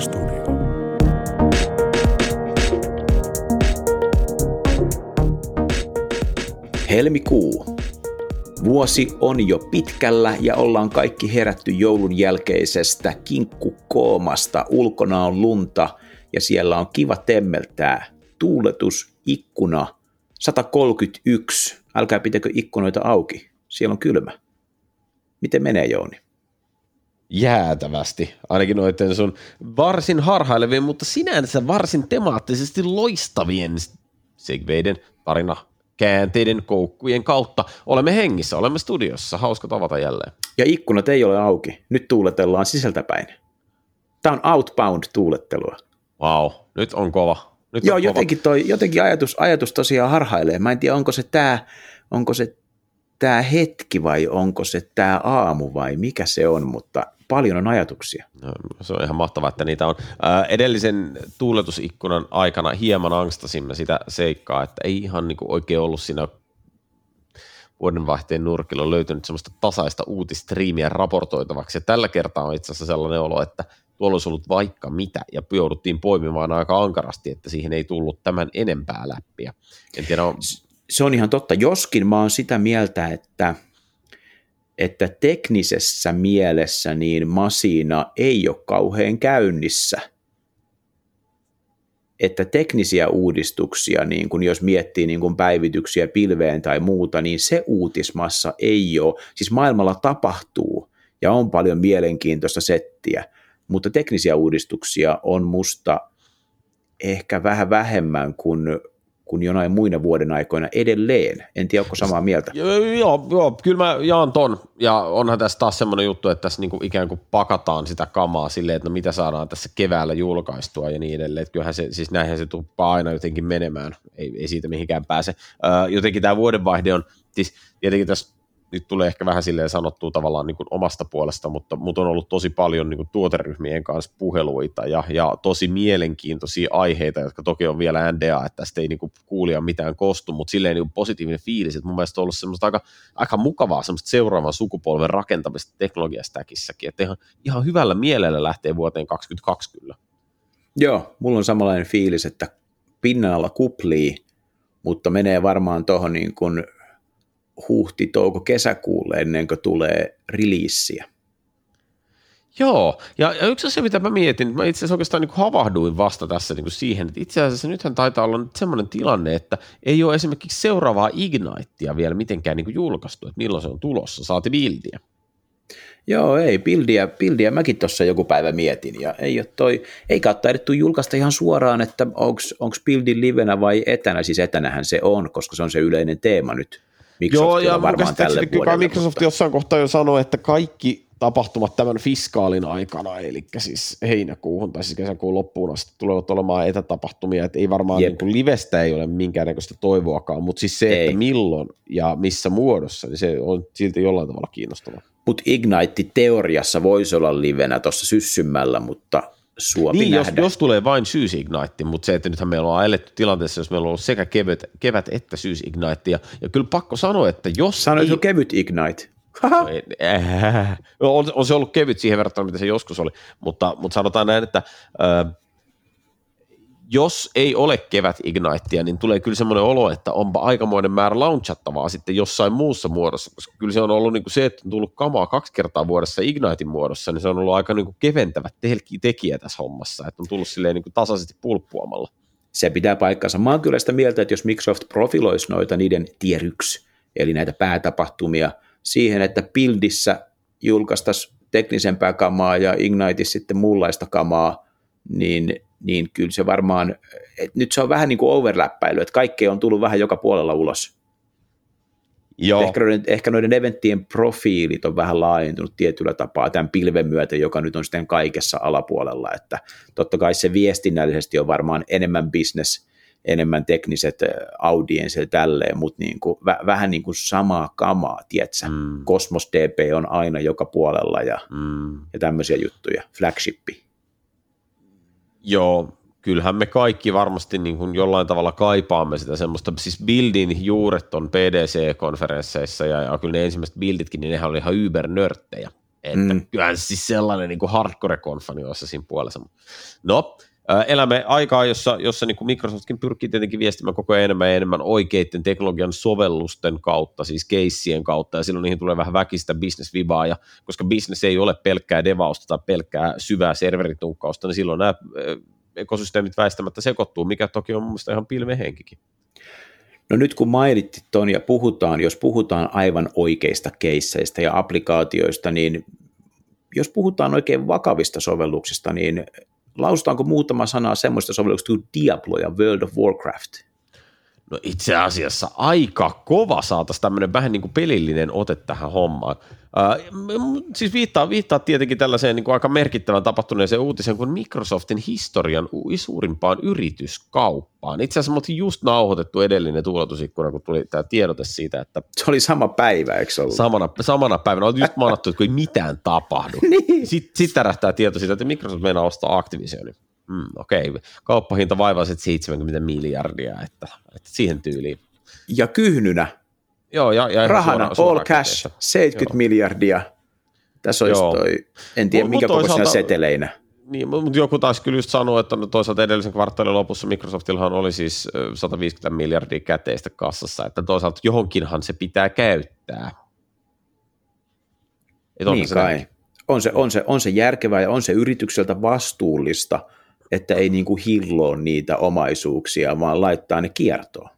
Studio. Helmikuu. Vuosi on jo pitkällä ja ollaan kaikki herätty joulun jälkeisestä kinkkukoomasta. Ulkona on lunta ja siellä on kiva temmeltää. Tuuletus, ikkuna 131. Älkää pitäkö ikkunoita auki. Siellä on kylmä. Miten menee Jouni? Jäätävästi, ainakin noiden sun varsin harhailevien, mutta sinänsä varsin temaattisesti loistavien segveiden tarina käänteiden koukkujen kautta. Olemme hengissä, olemme studiossa, hauska tavata jälleen. Ja ikkunat ei ole auki, nyt tuuletellaan sisältäpäin. Tämä on outbound tuulettelua. Wow, nyt on kova. Nyt Joo, on kova. jotenkin, toi, jotenkin ajatus, ajatus tosiaan harhailee. Mä en tiedä, onko se tämä onko se tää hetki vai onko se tämä aamu vai mikä se on, mutta paljon on ajatuksia. No, se on ihan mahtavaa, että niitä on. Ää, edellisen tuuletusikkunan aikana hieman angstasimme sitä seikkaa, että ei ihan niin kuin oikein ollut siinä vuodenvaihteen nurkilla löytynyt semmoista tasaista uutistriimiä raportoitavaksi. Ja tällä kertaa on itse asiassa sellainen olo, että tuolla olisi ollut vaikka mitä, ja jouduttiin poimimaan aika ankarasti, että siihen ei tullut tämän enempää läppiä. En tiedä, on... Se on ihan totta, joskin mä oon sitä mieltä, että, että teknisessä mielessä niin Masina ei ole kauhean käynnissä. Että teknisiä uudistuksia, niin kun jos miettii niin kun päivityksiä pilveen tai muuta, niin se uutismassa ei ole. Siis maailmalla tapahtuu ja on paljon mielenkiintoista settiä, mutta teknisiä uudistuksia on musta ehkä vähän vähemmän kuin kuin jonain muina vuoden aikoina edelleen. En tiedä, onko samaa mieltä. Joo, joo, kyllä mä jaan ton. Ja onhan tässä taas semmoinen juttu, että tässä niinku ikään kuin pakataan sitä kamaa silleen, että no mitä saadaan tässä keväällä julkaistua ja niin edelleen. Että kyllähän se, siis näinhän se tuppaa aina jotenkin menemään. Ei, ei siitä mihinkään pääse. Öö, jotenkin tämä vuodenvaihde on, siis tietenkin tässä nyt tulee ehkä vähän silleen sanottua tavallaan niin kuin omasta puolesta, mutta, mutta on ollut tosi paljon niin kuin tuoteryhmien kanssa puheluita ja, ja tosi mielenkiintoisia aiheita, jotka toki on vielä NDA, että tästä ei niin kuin kuulija mitään kostu, mutta silleen niin kuin positiivinen fiilis, että mun mielestä on ollut semmoista aika, aika mukavaa semmoista seuraavan sukupolven rakentamista teknologiastäkissäkin, että ihan, ihan hyvällä mielellä lähtee vuoteen 2020 kyllä. Joo, mulla on samanlainen fiilis, että pinnalla kuplii, mutta menee varmaan tuohon niin kuin huhti, touko, kesäkuulle ennen kuin tulee releassiä. Joo, ja, ja yksi asia, mitä mä mietin, mä itse asiassa oikeastaan niin havahduin vasta tässä niin siihen, että itse asiassa nythän taitaa olla nyt semmoinen tilanne, että ei ole esimerkiksi seuraavaa Ignitea vielä mitenkään niin julkaistu, että milloin se on tulossa, saati bildiä. Joo, ei, bildiä, bildiä mäkin tuossa joku päivä mietin, ja ei ole toi, ei kautta edetty julkaista ihan suoraan, että onko bildi livenä vai etänä, siis etänähän se on, koska se on se yleinen teema nyt Joo, ja varmaan tälle vuodelle. Microsoft mutta... jossain kohtaa jo sanoi, että kaikki tapahtumat tämän fiskaalin aikana, eli siis heinäkuuhun tai siis kesäkuun loppuun asti tulevat olemaan etätapahtumia, että ei varmaan niin kuin livestä ei ole minkäännäköistä toivoakaan, mutta siis se, ei. että milloin ja missä muodossa, niin se on silti jollain tavalla kiinnostavaa. Mutta Ignite teoriassa voisi olla livenä tuossa syssymällä, mutta suopi niin, nähdä. Jos, jos tulee vain syysignite, mutta se, että nythän meillä on eletty tilanteessa, jos meillä on ollut sekä kevyt, kevät että syysignite, ja, ja kyllä pakko sanoa, että jos... Sanoit ei... kevyt ignite. No, äh, on, on, se ollut kevyt siihen verrattuna, mitä se joskus oli, mutta, mutta sanotaan näin, että äh, jos ei ole kevät Ignitea, niin tulee kyllä semmoinen olo, että onpa aikamoinen määrä launchattavaa sitten jossain muussa muodossa, koska kyllä se on ollut niin kuin se, että on tullut kamaa kaksi kertaa vuodessa Ignitein muodossa, niin se on ollut aika niin kuin keventävä tekijä tässä hommassa, että on tullut silleen niin kuin tasaisesti pulppuamalla. Se pitää paikkansa. Mä oon kyllä sitä mieltä, että jos Microsoft profiloisi noita niiden tier 1, eli näitä päätapahtumia, siihen, että Buildissä julkaistaisiin teknisempää kamaa ja Igniteissa sitten muunlaista kamaa, niin niin kyllä se varmaan, että nyt se on vähän niin kuin overläppäily, että kaikki on tullut vähän joka puolella ulos. Joo. Ehkä, noiden, ehkä noiden eventtien profiilit on vähän laajentunut tietyllä tapaa tämän pilven myötä, joka nyt on sitten kaikessa alapuolella, että totta kai se viestinnällisesti on varmaan enemmän business, enemmän tekniset audienssit tälleen, mutta niin kuin, väh, vähän niin kuin samaa kamaa, tietsä. Mm. Cosmos DP on aina joka puolella ja, mm. ja tämmöisiä juttuja, flagshippi. Joo, kyllähän me kaikki varmasti niin kuin jollain tavalla kaipaamme sitä semmoista, siis buildin juuret on PDC-konferensseissa ja, ja kyllä ne ensimmäiset builditkin, niin nehän oli ihan ybernörttejä. Että mm. kyllähän siis sellainen niin kuin hardcore-konfani olisi siinä puolessa. No, elämme aikaa, jossa, jossa niin kuin Microsoftkin pyrkii tietenkin viestimään koko ajan enemmän ja enemmän oikeiden teknologian sovellusten kautta, siis keissien kautta, ja silloin niihin tulee vähän väkistä business-vibaa, ja koska business ei ole pelkkää devausta tai pelkkää syvää serveritunkkausta, niin silloin nämä ekosysteemit väistämättä sekoittuu, mikä toki on mun mielestä ihan pilvehenkikin. No nyt kun mainittit ton ja puhutaan, jos puhutaan aivan oikeista keisseistä ja applikaatioista, niin jos puhutaan oikein vakavista sovelluksista, niin lausutaanko muutama sana semmoista sovelluksista kuin Diablo ja World of Warcraft? No itse asiassa aika kova saataisiin tämmöinen vähän niin kuin pelillinen ote tähän hommaan. Äh, siis viittaa, viittaa tietenkin tällaiseen niin kuin aika merkittävän tapahtuneeseen uutiseen kuin Microsoftin historian suurimpaan yrityskauppaan. Itse asiassa me just nauhoitettu edellinen tuuletusikkuna, kun tuli tämä tiedote siitä, että... Se oli sama päivä, eikö ollut? Samana, samana päivänä. Oli just manattu, että kun ei mitään tapahdu. niin. Sitten sit tärähtää tieto siitä, että Microsoft meinaa ostaa Activisionin. Mm, Okei, okay. kauppahinta vaivaiset 70 miljardia, että, että siihen tyyliin. Ja kyhnynä Joo, ja, ja Rahana, suora, suora all cash, 70 Joo. miljardia. Tässä olisi Joo. toi, en tiedä minkä kokoisena seteleinä. Niin, mutta joku taas kyllä just sanoi, että no toisaalta edellisen kvartaalin lopussa Microsoftillahan oli siis 150 miljardia käteistä kassassa, että toisaalta johonkinhan se pitää käyttää. Et niin se kai. On se, on, se, on se järkevää ja on se yritykseltä vastuullista, että ei niin kuin hilloa niitä omaisuuksia, vaan laittaa ne kiertoon.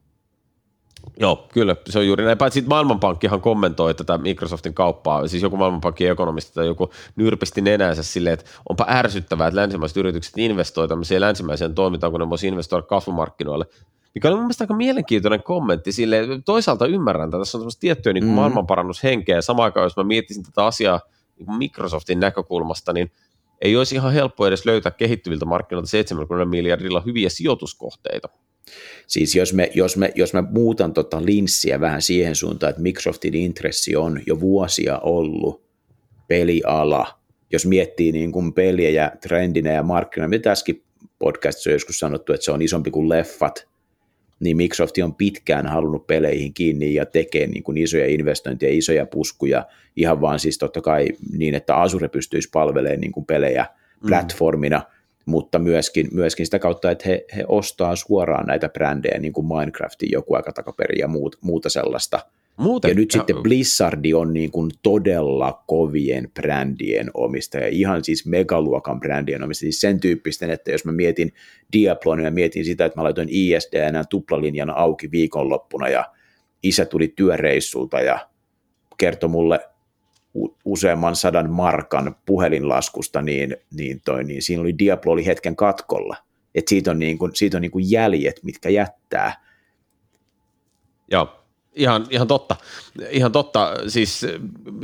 Joo, kyllä, se on juuri näin. Paitsi Maailmanpankkihan kommentoi tätä Microsoftin kauppaa, siis joku Maailmanpankin ekonomisti tai joku nyrpisti nenänsä silleen, että onpa ärsyttävää, että länsimaiset yritykset investoivat tämmöiseen länsimäiseen toimintaan, kun ne voisi investoida kasvumarkkinoille. Mikä on mielestäni aika mielenkiintoinen kommentti sille. Toisaalta ymmärrän, että tässä on semmoista tiettyä niin mm. maailmanparannushenkeä, ja samaan aikaan, jos mä miettisin tätä asiaa niin Microsoftin näkökulmasta, niin ei olisi ihan helppo edes löytää kehittyviltä markkinoilta 70 miljardilla hyviä sijoituskohteita. Siis jos me, jos me, jos mä muutan tota linssiä vähän siihen suuntaan, että Microsoftin intressi on jo vuosia ollut peliala, jos miettii niin kuin peliä ja trendinä ja markkinoina, mitä tässäkin podcastissa on joskus sanottu, että se on isompi kuin leffat, niin Microsoft on pitkään halunnut peleihin kiinni ja tekee niin kuin isoja investointeja, isoja puskuja, ihan vaan siis totta kai niin, että Azure pystyisi palvelemaan niin kuin pelejä mm. platformina, mm mutta myöskin, myöskin sitä kautta, että he, he ostaa suoraan näitä brändejä, niin kuin Minecraftin joku aika takaperin ja muut, muuta sellaista. Muuten, ja nyt ja... sitten Blizzardi on niin kuin todella kovien brändien omistaja, ihan siis megaluokan brändien omistaja, siis sen tyyppisten, että jos mä mietin Diabloa, niin mä mietin sitä, että mä laitoin ISD enää tuplalinjana auki viikonloppuna ja isä tuli työreissulta ja kertoi mulle useamman sadan markan puhelinlaskusta, niin, niin, toi, niin siinä oli Diablo oli hetken katkolla. Et siitä on, niin kuin, siitä on niin kuin jäljet, mitkä jättää. Joo, Ihan, ihan totta. Ihan totta. Siis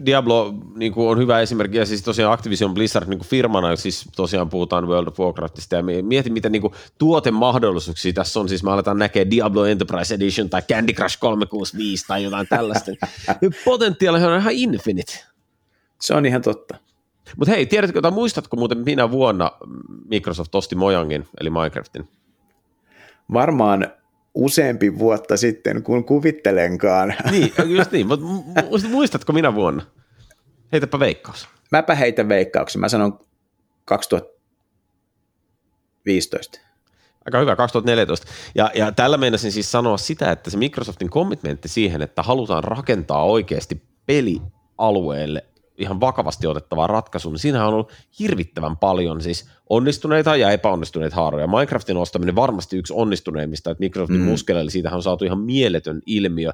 Diablo niin kuin on hyvä esimerkki, ja siis tosiaan Activision Blizzard niin kuin firmana, siis tosiaan puhutaan World of Warcraftista, ja mietin, mitä niin kuin tuotemahdollisuuksia tässä on. Siis me aletaan näkee Diablo Enterprise Edition tai Candy Crush 365 tai jotain tällaista. Potentiaali on ihan infinite. Se on ihan totta. Mutta hei, tiedätkö, tai muistatko muuten minä vuonna Microsoft osti Mojangin, eli Minecraftin? Varmaan useampi vuotta sitten, kun kuvittelenkaan. Niin, just niin, mutta muistatko minä vuonna? Heitäpä veikkaus. Mäpä heitän veikkauksen. Mä sanon 2015. Aika hyvä, 2014. Ja, ja tällä meinasin siis sanoa sitä, että se Microsoftin commitmentti siihen, että halutaan rakentaa oikeasti pelialueelle ihan vakavasti otettava ratkaisu, niin siinähän on ollut hirvittävän paljon siis onnistuneita ja epäonnistuneita haaroja. Minecraftin ostaminen varmasti yksi onnistuneimmista, että Microsoftin mm. muskeleille siitä on saatu ihan mieletön ilmiö,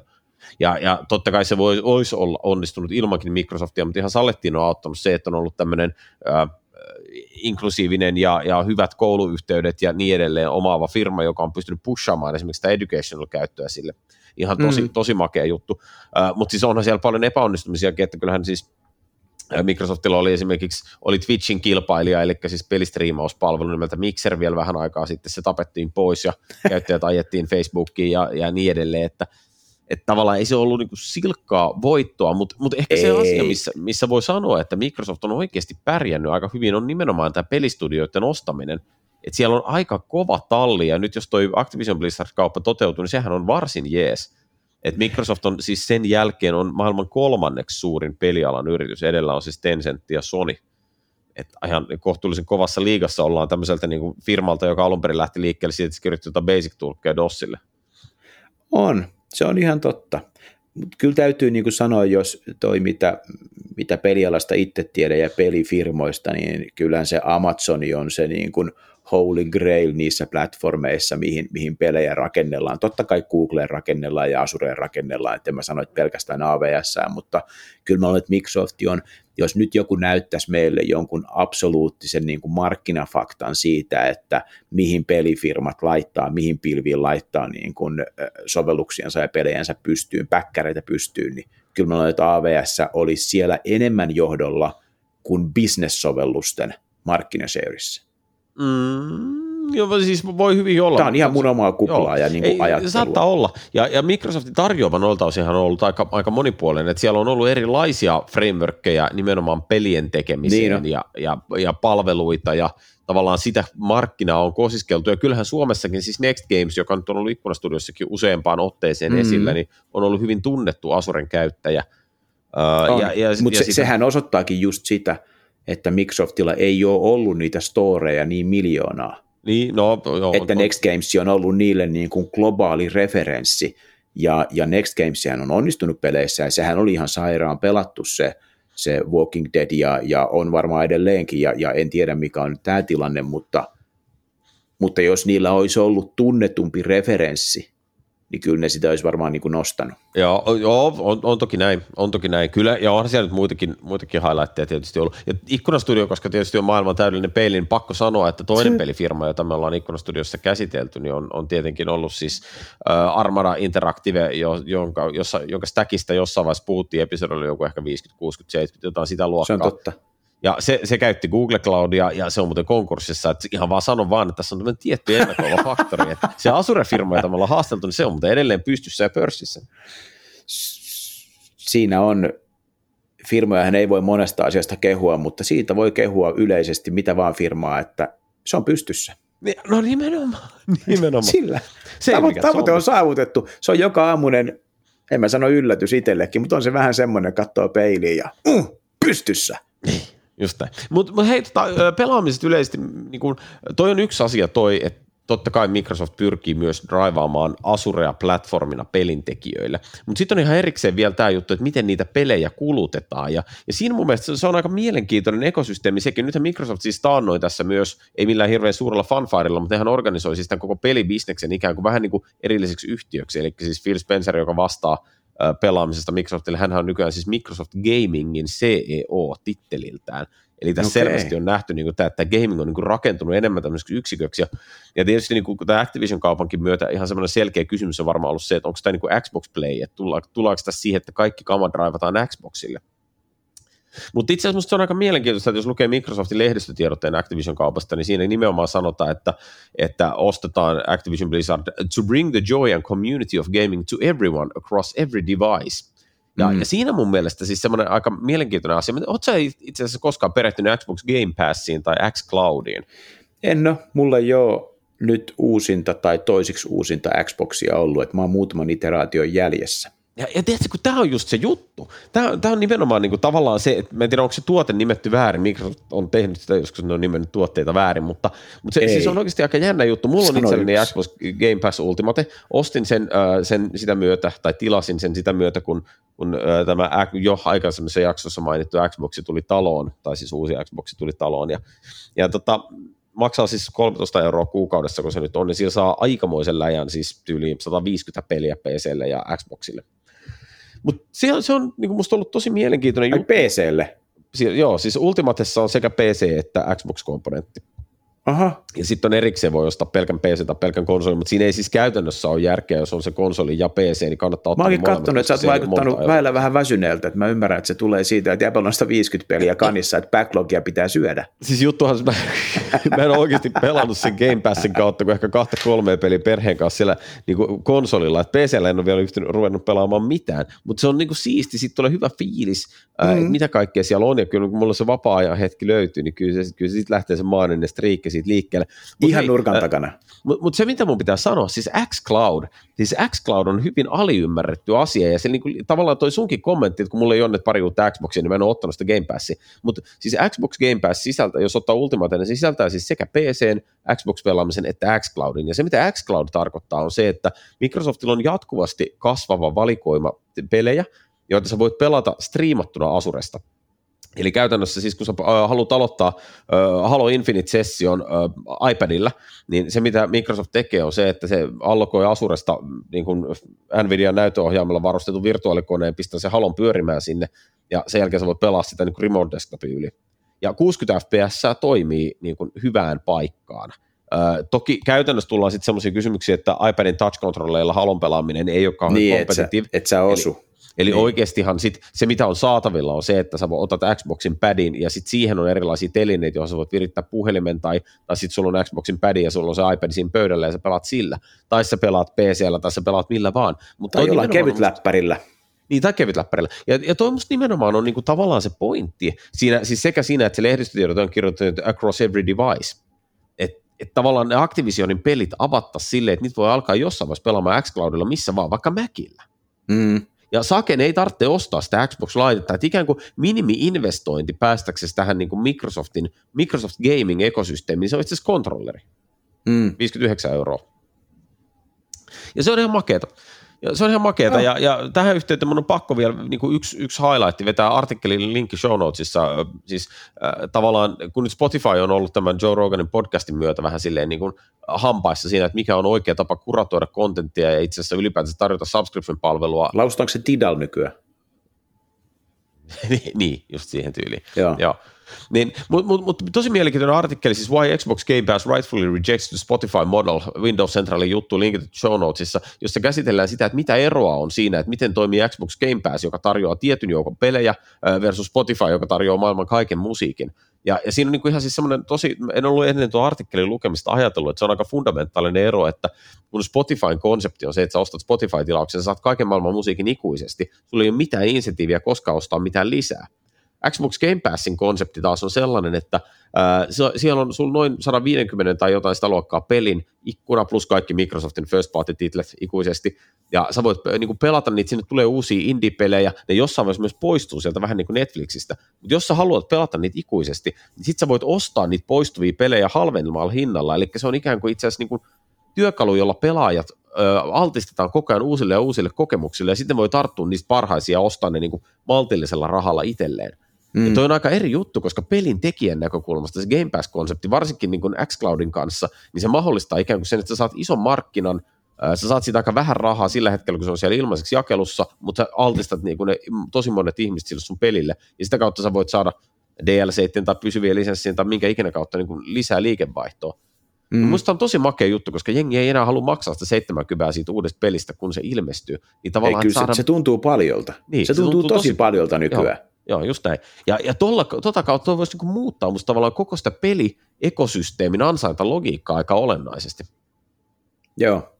ja, ja totta kai se voi, olisi olla onnistunut ilmankin Microsoftia, mutta ihan Sallettiin on auttanut se, että on ollut tämmöinen äh, inklusiivinen ja, ja hyvät kouluyhteydet ja niin edelleen omaava firma, joka on pystynyt pushaamaan esimerkiksi sitä educational käyttöä sille. Ihan tosi, mm. tosi makea juttu. Äh, mutta siis onhan siellä paljon epäonnistumisiakin, että kyllähän siis Microsoftilla oli esimerkiksi oli Twitchin kilpailija, eli siis pelistriimauspalvelu nimeltä Mixer vielä vähän aikaa sitten, se tapettiin pois ja käyttäjät ajettiin Facebookiin ja, ja niin edelleen, että, että tavallaan ei se ollut niin silkkaa voittoa, mutta, mutta ehkä ei. se asia, missä, missä voi sanoa, että Microsoft on oikeasti pärjännyt aika hyvin, on nimenomaan tämä pelistudioiden ostaminen, että siellä on aika kova talli, ja nyt jos toi Activision Blizzard-kauppa toteutuu, niin sehän on varsin jees Et Microsoft on siis sen jälkeen on maailman kolmanneksi suurin pelialan yritys, edellä on siis Tencent ja Sony. Et ihan kohtuullisen kovassa liigassa ollaan tämmöiseltä niin kuin firmalta, joka alun perin lähti liikkeelle siitä, että se kirjoitti jotain basic-tulkkeja DOSille. On, se on ihan totta. Mutta kyllä täytyy niin kuin sanoa, jos toi mitä, mitä pelialasta itse tiedän ja pelifirmoista, niin kyllähän se Amazoni on se niin kuin holy grail niissä platformeissa, mihin, mihin pelejä rakennellaan. Totta kai Googleen rakennellaan ja Azureen rakennellaan, että en mä sano, että pelkästään AWS, mutta kyllä mä olen, että Microsoft on, jos nyt joku näyttäisi meille jonkun absoluuttisen niin kuin markkinafaktan siitä, että mihin pelifirmat laittaa, mihin pilviin laittaa niin kuin sovelluksiansa ja pelejänsä pystyyn, päkkäreitä pystyyn, niin kyllä mä olen, että AWS olisi siellä enemmän johdolla kuin business-sovellusten markkinaseurissa. Mm, joo, siis voi hyvin olla. Tämä on ihan mun omaa kuplaa joo. ja niin kuin ajattelua. Saattaa olla. Ja, ja Microsoftin tarjoama noilta osin on ollut aika, aika monipuolinen, että siellä on ollut erilaisia frameworkkeja nimenomaan pelien tekemiseen niin ja, ja, ja palveluita ja tavallaan sitä markkinaa on kosiskeltu, ja kyllähän Suomessakin siis Next Games, joka nyt on ollut ikkunastudiossakin useampaan otteeseen mm. esillä, niin on ollut hyvin tunnettu Asuren käyttäjä. Uh, ja, ja, Mutta se, sitä... sehän osoittaakin just sitä, että Microsoftilla ei ole ollut niitä storeja niin miljoonaa. Niin, no, joo, että on, Next Games on ollut niille niin kuin globaali referenssi, ja, ja Next Games on onnistunut peleissä, ja sehän oli ihan sairaan pelattu se, se Walking Dead, ja, ja on varmaan edelleenkin, ja, ja en tiedä mikä on tämä tilanne, mutta, mutta jos niillä olisi ollut tunnetumpi referenssi, niin kyllä ne sitä olisi varmaan niin kuin nostanut. Joo, joo on, on, toki näin, on toki näin. Kyllä, ja onhan siellä nyt muitakin, muitakin highlightteja tietysti ollut. Ja Ikkunastudio, koska tietysti on maailman täydellinen peili, niin pakko sanoa, että toinen se... pelifirma, jota me ollaan Ikkunastudiossa käsitelty, niin on, on tietenkin ollut siis uh, Armada Interactive, jo, jonka, jossa, jonka stackista jossain vaiheessa puhuttiin, episodilla joku ehkä 50, 60, 70, jotain sitä luokkaa. Se on totta. Ja se, se käytti Google Cloudia ja se on muuten konkurssissa, että ihan vaan sanon vaan, että tässä on tämmöinen tietty ennakoiva faktori, että se Azure-firma, jota me ollaan haasteltu, niin se on muuten edelleen pystyssä ja pörssissä. Siinä on, firmoja ei voi monesta asiasta kehua, mutta siitä voi kehua yleisesti mitä vaan firmaa, että se on pystyssä. No nimenomaan. nimenomaan. Sillä. Se, Tavo- tavoite on. on saavutettu. Se on joka aamunen, en mä sano yllätys itsellekin, mutta on se vähän semmoinen, katsoa peiliin ja uh, pystyssä. Niin. Just näin. Mutta mut hei, tota, pelaamisesta yleisesti, niin kun, toi on yksi asia toi, että totta kai Microsoft pyrkii myös draivaamaan Azurea platformina pelintekijöille. Mutta sitten on ihan erikseen vielä tämä juttu, että miten niitä pelejä kulutetaan. Ja, ja siinä mun mielestä se on aika mielenkiintoinen ekosysteemi sekin. Nythän Microsoft siis taannoi tässä myös, ei millään hirveän suurella fanfaarilla, mutta hän organisoi siis tämän koko pelibisneksen ikään kuin vähän niin kuin erilliseksi yhtiöksi. Eli siis Phil Spencer, joka vastaa pelaamisesta Microsoftille. Hän on nykyään siis Microsoft Gamingin CEO-titteliltään. Eli tässä okay. selvästi on nähty, niin kuin tämä, että gaming on niin kuin rakentunut enemmän tämmöiseksi yksiköksi. Ja, ja tietysti niin kuin tämä Activision-kaupankin myötä ihan semmoinen selkeä kysymys on varmaan ollut se, että onko tämä niin kuin Xbox Play, että tullaanko, tullaanko tässä siihen, että kaikki kamat draivataan Xboxille. Mutta itse asiassa se on aika mielenkiintoista, että jos lukee Microsoftin lehdistötiedotteen Activision-kaupasta, niin siinä nimenomaan sanotaan, että, että ostetaan Activision Blizzard to bring the joy and community of gaming to everyone across every device. Ja, mm. ja siinä mun mielestä siis semmoinen aika mielenkiintoinen asia. Oletko sä itse asiassa koskaan perehtynyt Xbox Game Passiin tai xCloudiin? En ole. Mulla ei ole nyt uusinta tai toisiksi uusinta Xboxia ollut, että mä oon muutaman iteraation jäljessä. Ja, ja tiedätkö, kun tämä on just se juttu. Tämä, tämä on nimenomaan niin kuin, tavallaan se, että mä en tiedä, onko se tuote nimetty väärin. Microsoft on tehnyt sitä, joskus ne on nimennyt tuotteita väärin, mutta, mutta se, siis on oikeasti aika jännä juttu. Mulla Sano on itselleni yksi. Xbox Game Pass Ultimate. Ostin sen, äh, sen sitä myötä, tai tilasin sen sitä myötä, kun, kun äh, tämä jo aikaisemmassa jaksossa mainittu Xbox tuli taloon, tai siis uusi Xbox tuli taloon. Ja, ja tota, maksaa siis 13 euroa kuukaudessa, kun se nyt on, niin siellä saa aikamoisen läjän, siis tyyliin 150 peliä PClle ja Xboxille. Mutta se, se on niin musta ollut tosi mielenkiintoinen juttu. PClle? Si- joo, siis Ultimatessa on sekä PC että Xbox-komponentti. Aha. Ja sitten on erikseen voi ostaa pelkän PC tai pelkän konsolin, mutta siinä ei siis käytännössä ole järkeä, jos on se konsoli ja PC, niin kannattaa ottaa Mä oonkin katsonut, että sä oot vaikuttanut väillä vähän väsyneeltä, että mä ymmärrän, että se tulee siitä, että Apple on 150 peliä kanissa, että backlogia pitää syödä. Siis juttuhan, mä, mä en oikeasti pelannut sen Game Passin kautta, kun ehkä kahta kolme peliä perheen kanssa siellä niin kuin konsolilla, että PCllä en ole vielä yhtynyt, ruvennut pelaamaan mitään, mutta se on niin kuin siisti, sitten tulee hyvä fiilis, mm. ää, mitä kaikkea siellä on, ja kyllä kun mulla se vapaa-ajan hetki löytyy, niin kyllä se, kyllä se sitten lähtee se maaninen striikki siitä liikkeelle. Mut Ihan hei, nurkan äh, takana. Mutta mut se, mitä mun pitää sanoa, siis xCloud, siis xCloud on hyvin aliymmärretty asia, ja se niinku, tavallaan toi sunkin kommentti, että kun mulla ei ole nyt pari uutta Xboxia, niin mä en ole ottanut sitä Game Passia, mutta siis Xbox Game Pass sisältää, jos ottaa Ultimate, niin sisältää siis sekä PCn, Xbox-pelaamisen että xCloudin, ja se mitä xCloud tarkoittaa on se, että Microsoftilla on jatkuvasti kasvava valikoima pelejä, joita sä voit pelata striimattuna Asuresta. Eli käytännössä siis kun sä äh, haluat aloittaa äh, Halo Infinite-session äh, iPadilla, niin se mitä Microsoft tekee on se, että se allokoi Asuresta niin kuin Nvidia näytöohjaimella varustetun virtuaalikoneen, pistää se Halon pyörimään sinne, ja sen jälkeen sä voit pelaa sitä niin kuin remote desktopin yli. Ja 60 fps toimii niin kuin hyvään paikkaan. Äh, toki käytännössä tullaan sitten sellaisia kysymyksiä, että iPadin touch-controlleilla halon pelaaminen ei ole kauhean Niin, et sä, et sä osu. Eli Niin. oikeastihan sit, se, mitä on saatavilla, on se, että sä otat Xboxin padin ja sitten siihen on erilaisia telineitä, joihin sä voit virittää puhelimen tai, tai sitten sulla on Xboxin padi ja sulla on se iPad siinä pöydällä ja sä pelaat sillä. Tai sä pelaat PCllä tai sä pelaat millä vaan. Mutta Tai jollain kevyt läppärillä. niin, tai kevyt läppärillä. Ja, ja toi musta nimenomaan on niinku tavallaan se pointti, siinä, siis sekä siinä, että se lehdistötiedot on kirjoittanut across every device, että et tavallaan ne Activisionin pelit avattaisiin silleen, että niitä voi alkaa jossain vaiheessa pelaamaan xCloudilla missä vaan, vaikka Macillä. Mm. Ja Saken ei tarvitse ostaa sitä Xbox-laitetta, että ikään kuin minimi-investointi päästäksesi tähän niin kuin Microsoftin, Microsoft Gaming-ekosysteemiin, se on itse asiassa kontrolleri, Mm. 59 euroa. Ja se on ihan makeeta. Ja se on ihan makeeta, ja, ja tähän yhteyteen mun on pakko vielä niin kuin yksi, yksi highlight vetää artikkelin linkki show notesissa, siis äh, tavallaan kun nyt Spotify on ollut tämän Joe Roganin podcastin myötä vähän silleen niin kuin hampaissa siinä, että mikä on oikea tapa kuratoida kontenttia ja itse asiassa ylipäätään tarjota subscription-palvelua Lausutaanko se Tidal nykyään? niin, just siihen tyyliin. Joo. Joo. Niin, Mutta mut, mut, tosi mielenkiintoinen artikkeli, siis Why Xbox Game Pass Rightfully Rejects the Spotify Model, Windows Centralin juttu linkitetty show notesissa, jossa käsitellään sitä, että mitä eroa on siinä, että miten toimii Xbox Game Pass, joka tarjoaa tietyn joukon pelejä, versus Spotify, joka tarjoaa maailman kaiken musiikin. Ja, ja siinä on niinku ihan siis semmoinen tosi, en ollut ennen tuon artikkelin lukemista ajatellut, että se on aika fundamentaalinen ero, että kun Spotifyn konsepti on se, että sä ostat Spotify-tilauksen, sä saat kaiken maailman musiikin ikuisesti, sulla ei ole mitään insentiiviä koskaan ostaa mitään lisää. Xbox Game Passin konsepti taas on sellainen, että se- siellä on sulla noin 150 tai jotain sitä luokkaa pelin ikkuna plus kaikki Microsoftin first party titlet ikuisesti, ja sä voit niin kuin pelata niitä, sinne tulee uusia indie-pelejä, ne jossain vaiheessa myös poistuu sieltä vähän niin kuin Netflixistä, mutta jos sä haluat pelata niitä ikuisesti, niin sit sä voit ostaa niitä poistuvia pelejä halvemmalla hinnalla, eli se on ikään kuin itse asiassa niin kuin työkalu, jolla pelaajat altistetaan koko ajan uusille ja uusille kokemuksille, ja sitten voi tarttua niistä parhaisia ja ostaa ne niin kuin maltillisella rahalla itselleen. Mm. Ja toi on aika eri juttu, koska pelin tekijän näkökulmasta se Game Pass-konsepti, varsinkin niin kuin xCloudin kanssa, niin se mahdollistaa ikään kuin sen, että sä saat ison markkinan, sä saat siitä aika vähän rahaa sillä hetkellä, kun se on siellä ilmaiseksi jakelussa, mutta sä altistat niin kuin ne tosi monet ihmiset sille sun pelille, ja sitä kautta sä voit saada DLC tai pysyviä lisenssien tai minkä ikinä kautta niin kuin lisää liikevaihtoa. Mm. Musta on tosi makea juttu, koska jengi ei enää halua maksaa sitä 70 siitä uudesta pelistä, kun se ilmestyy. Niin Ei, tavallaan kyllä saada... se, se tuntuu paljolta. Niin, se, se tuntuu, tuntuu tosi, tosi- paljolta nykyään. Joo, just näin. Ja, ja tolla, tota kautta voisi niinku muuttaa musta tavallaan koko sitä peliekosysteemin ansainta logiikkaa aika olennaisesti. Joo.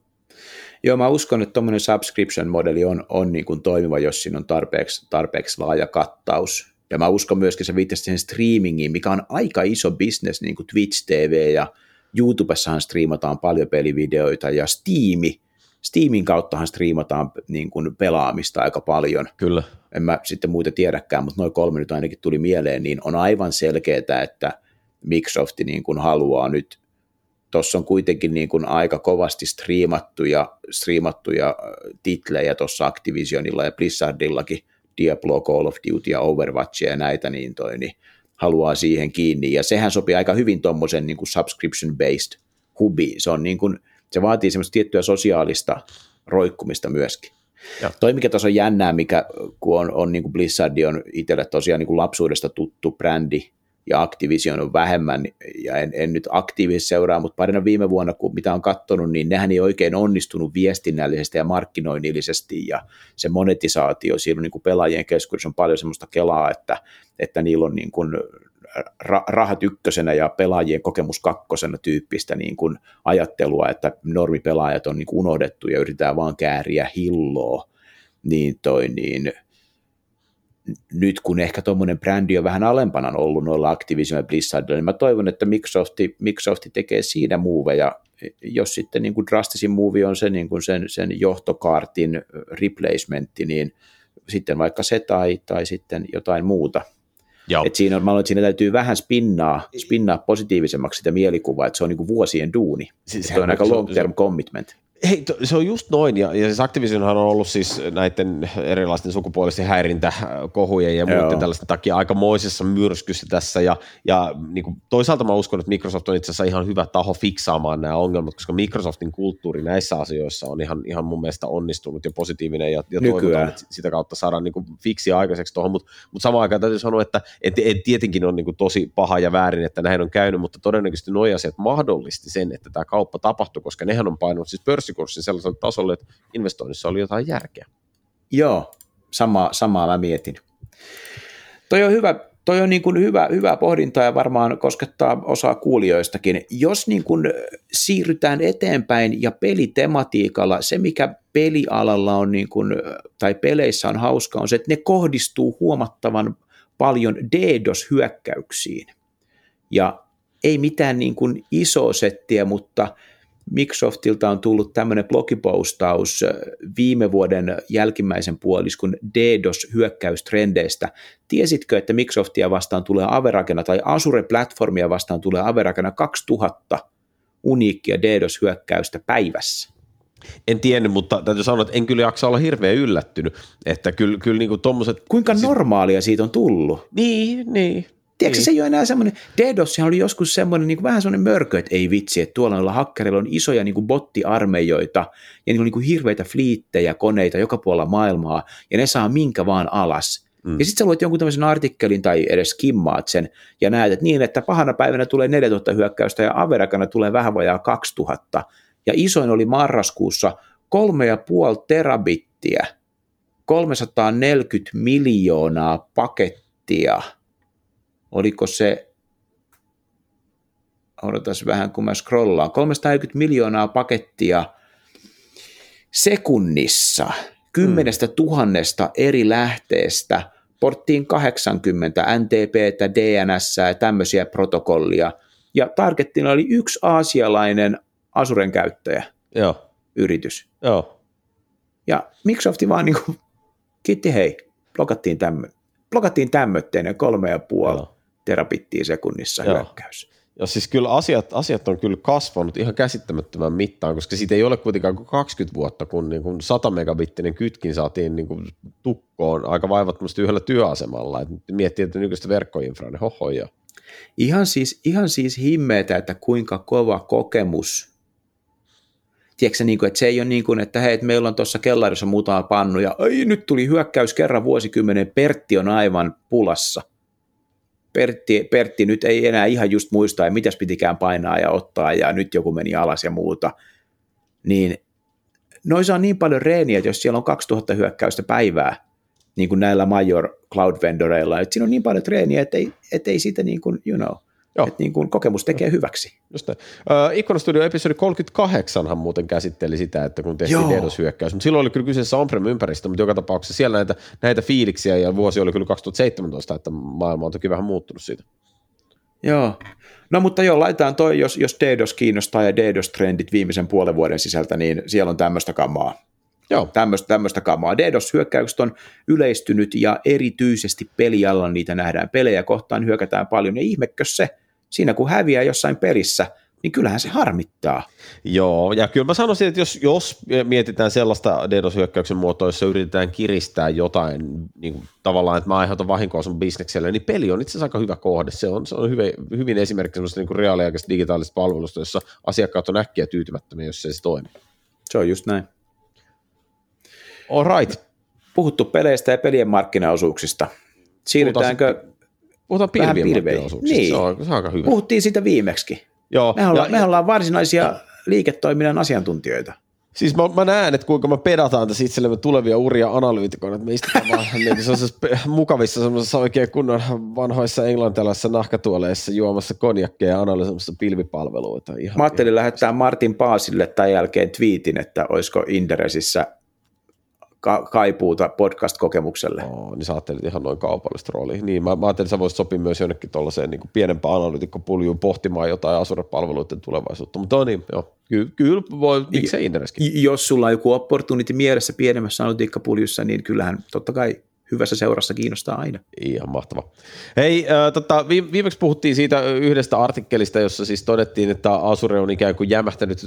Joo, mä uskon, että tuommoinen subscription-modeli on, on niin kuin toimiva, jos siinä on tarpeeksi, tarpeeksi laaja kattaus. Ja mä uskon myöskin, se viittasit siihen streamingiin, mikä on aika iso business, niin kuin Twitch TV ja YouTubessahan striimataan paljon pelivideoita ja Steami, Steamin kauttahan striimataan niin kuin pelaamista aika paljon. Kyllä. En mä sitten muita tiedäkään, mutta noin kolme nyt ainakin tuli mieleen, niin on aivan selkeää, että Microsoft niin kuin haluaa nyt tuossa on kuitenkin niin kuin aika kovasti striimattuja, striimattuja äh, titlejä tuossa Activisionilla ja Blizzardillakin, Diablo, Call of Duty ja Overwatchia ja näitä, niin toi, niin haluaa siihen kiinni, ja sehän sopii aika hyvin tuommoisen niin subscription-based hubiin, se on niin kuin, se vaatii semmoista tiettyä sosiaalista roikkumista myöskin. Joo. Toi, mikä tuossa on jännää, mikä, kun on, on niin kuin Blizzard on itselle tosiaan niin kuin lapsuudesta tuttu brändi, ja Activision on vähemmän, ja en, en nyt aktiivisesti seuraa, mutta parina viime vuonna, kun mitä on katsonut, niin nehän ei oikein onnistunut viestinnällisesti ja markkinoinnillisesti, ja se monetisaatio siellä niin kuin pelaajien keskuudessa on paljon semmoista kelaa, että, että niillä on niin kuin ra- rahat ykkösenä ja pelaajien kokemus kakkosena tyyppistä niin kuin ajattelua, että normipelaajat on niin kuin unohdettu ja yritetään vaan kääriä hilloa, niin toi niin nyt kun ehkä tuommoinen brändi on vähän alempana ollut noilla Activision ja Blizzardilla, niin mä toivon, että Microsofti, Microsofti tekee siinä muuveja, jos sitten niin kuin drastisin movie on se niin kuin sen, sen johtokaartin replacementti, niin sitten vaikka se tai, tai sitten jotain muuta. Et siinä, on, mä olen, että siinä täytyy vähän spinnaa, spinnaa positiivisemmaksi sitä mielikuvaa, että se on niin kuin vuosien duuni. Siis se on aika long term commitment. Hei, se on just noin, ja, ja siis Activisionhan on ollut siis näiden erilaisten sukupuolisten häirintäkohujen ja muiden tällaisten takia aikamoisessa myrskyssä tässä, ja, ja niin kuin, toisaalta mä uskon, että Microsoft on itse asiassa ihan hyvä taho fiksaamaan nämä ongelmat, koska Microsoftin kulttuuri näissä asioissa on ihan, ihan mun mielestä onnistunut ja positiivinen, ja, ja toivotaan, että sitä kautta saadaan niin kuin, fiksiä aikaiseksi tuohon, mutta mut samaan aikaan täytyy sanoa, että et, et tietenkin on niin kuin, tosi paha ja väärin, että näin on käynyt, mutta todennäköisesti nuo asiat mahdollisti sen, että tämä kauppa tapahtui, koska nehän on painunut siis pörssi pörssikurssin sellaiselle tasolle, että investoinnissa oli jotain järkeä. Joo, sama, samaa mä mietin. Toi on hyvä, toi on niin kuin hyvä, hyvä pohdinta ja varmaan koskettaa osaa kuulijoistakin. Jos niin kuin siirrytään eteenpäin ja pelitematiikalla, se mikä pelialalla on niin kuin, tai peleissä on hauska on se, että ne kohdistuu huomattavan paljon DDoS-hyökkäyksiin. Ja ei mitään niin kuin iso settiä, mutta Microsoftilta on tullut tämmöinen blogipostaus viime vuoden jälkimmäisen puoliskun DDoS-hyökkäystrendeistä. Tiesitkö, että Microsoftia vastaan tulee Averakena tai Azure-platformia vastaan tulee Averakena 2000 uniikkia DDoS-hyökkäystä päivässä? En tiennyt, mutta täytyy sanoa, että en kyllä jaksa olla hirveän yllättynyt, että kyllä, kyllä niin kuin tommoset... Kuinka normaalia siitä on tullut? Niin, niin. Tiedätkö, niin. se ei ole enää semmoinen, DDoS oli joskus semmoinen niin kuin vähän semmoinen mörkö, että ei vitsi, että tuolla noilla hakkereilla on isoja niin kuin bottiarmeijoita ja niillä on niin kuin hirveitä fliittejä, koneita joka puolella maailmaa ja ne saa minkä vaan alas. Mm. Ja sitten sä luet jonkun tämmöisen artikkelin tai edes kimmaat sen ja näet, että niin, että pahana päivänä tulee 4000 hyökkäystä ja Averakana tulee vähän vajaa 2000. Ja isoin oli marraskuussa 3,5 terabittiä, 340 miljoonaa pakettia – oliko se, odotas vähän kun mä scrollaan, 340 miljoonaa pakettia sekunnissa, kymmenestä tuhannesta eri lähteestä, porttiin 80 NTP, DNS ja tämmöisiä protokollia, ja targettina oli yksi aasialainen Asuren käyttäjä, Joo. yritys. Joo. Ja Microsofti vaan niin kuin, kiitti hei, blokattiin tämmöinen. Blokattiin tämmöinen kolme ja puoli. Joo terabittiä sekunnissa Joo. hyökkäys. Ja siis kyllä asiat, asiat on kyllä kasvanut ihan käsittämättömän mittaan, koska siitä ei ole kuitenkaan kuin 20 vuotta, kun niin kuin 100 megabittinen kytkin saatiin niin kuin tukkoon aika vaivattomasti yhdellä työasemalla. Et miettii, että nykyistä verkkoinfraa, ne hohoja. Ihan siis, ihan siis himmeetä, että kuinka kova kokemus Tiedätkö, niin kuin, että se ei ole niin kuin, että hei, että meillä on tuossa kellarissa muutama pannu ja ai, nyt tuli hyökkäys kerran vuosikymmenen, Pertti on aivan pulassa – Pertti, Pertti nyt ei enää ihan just muista, mitäs pitikään painaa ja ottaa, ja nyt joku meni alas ja muuta, niin noissa on niin paljon reeniä, että jos siellä on 2000 hyökkäystä päivää, niin kuin näillä major cloud vendoreilla, että siinä on niin paljon treeniä, että ei, että ei siitä niin kuin, you know, Joo. Että niin kuin kokemus tekee hyväksi. Just uh, Ikkona Studio episodi 38 muuten käsitteli sitä, että kun tehtiin DDoS-hyökkäys, mutta silloin oli kyllä kyseessä on-prem-ympäristö, mutta joka tapauksessa siellä näitä, näitä fiiliksiä ja vuosi oli kyllä 2017, että maailma on toki vähän muuttunut siitä. Joo. No mutta joo, laitetaan toi, jos, jos DDoS kiinnostaa ja DDoS-trendit viimeisen puolen vuoden sisältä, niin siellä on tämmöistä kamaa. Joo. Tämmöistä, tämmöistä kamaa. DDoS-hyökkäykset on yleistynyt ja erityisesti pelialla niitä nähdään. Pelejä kohtaan hyökätään paljon ja ihmekö se, siinä kun häviää jossain pelissä, niin kyllähän se harmittaa. Joo, ja kyllä mä sanoisin, että jos, jos mietitään sellaista DDoS-hyökkäyksen muotoa, jossa yritetään kiristää jotain niin kuin, tavallaan, että mä aiheutan vahinkoa sun bisnekselle, niin peli on itse asiassa aika hyvä kohde. Se on, se on hyvin, hyvin esimerkki sellaista niin reaaliaikaisesta digitaalisesta palvelusta, jossa asiakkaat on äkkiä tyytymättömiä, jos se ei se toimi. Se on just näin. All right. Puhuttu peleistä ja pelien markkinaosuuksista. Siirrytäänkö Puhutaan pilvien Niin. Se on, se on aika hyvä. Puhuttiin siitä viimeksi. Joo. Me ollaan, ja, me ollaan varsinaisia liiketoiminnan asiantuntijoita. Siis mä, mä näen, että kuinka me pedataan tässä itsellemme tulevia uria analyytikoina, että me istutaan vaan niin sellaisessa mukavissa semmoisessa oikein kunnon vanhoissa englantilaisissa nahkatuoleissa juomassa konjakkeja ja analysoimassa pilvipalveluita. Ihan, mä ajattelin ihan lähettää Martin Paasille tämän jälkeen twiitin, että olisiko Inderesissä ka- kaipuuta podcast-kokemukselle. Oh, niin sä ajattelit ihan noin kaupallista roolia. Niin, mä, mä ajattelin, että sä voisit sopia myös jonnekin tuollaiseen niin pienempään analytikkopuljuun pohtimaan jotain Azure-palveluiden tulevaisuutta. Mutta on niin, joo, kyllä, kyllä voi, miksei Indereskin. Jos sulla on joku opportunity mielessä pienemmässä analytiikkapuljussa, niin kyllähän totta kai hyvässä seurassa kiinnostaa aina. Ihan mahtava. Hei, äh, tota, viimeksi puhuttiin siitä yhdestä artikkelista, jossa siis todettiin, että Azure on ikään kuin jämähtänyt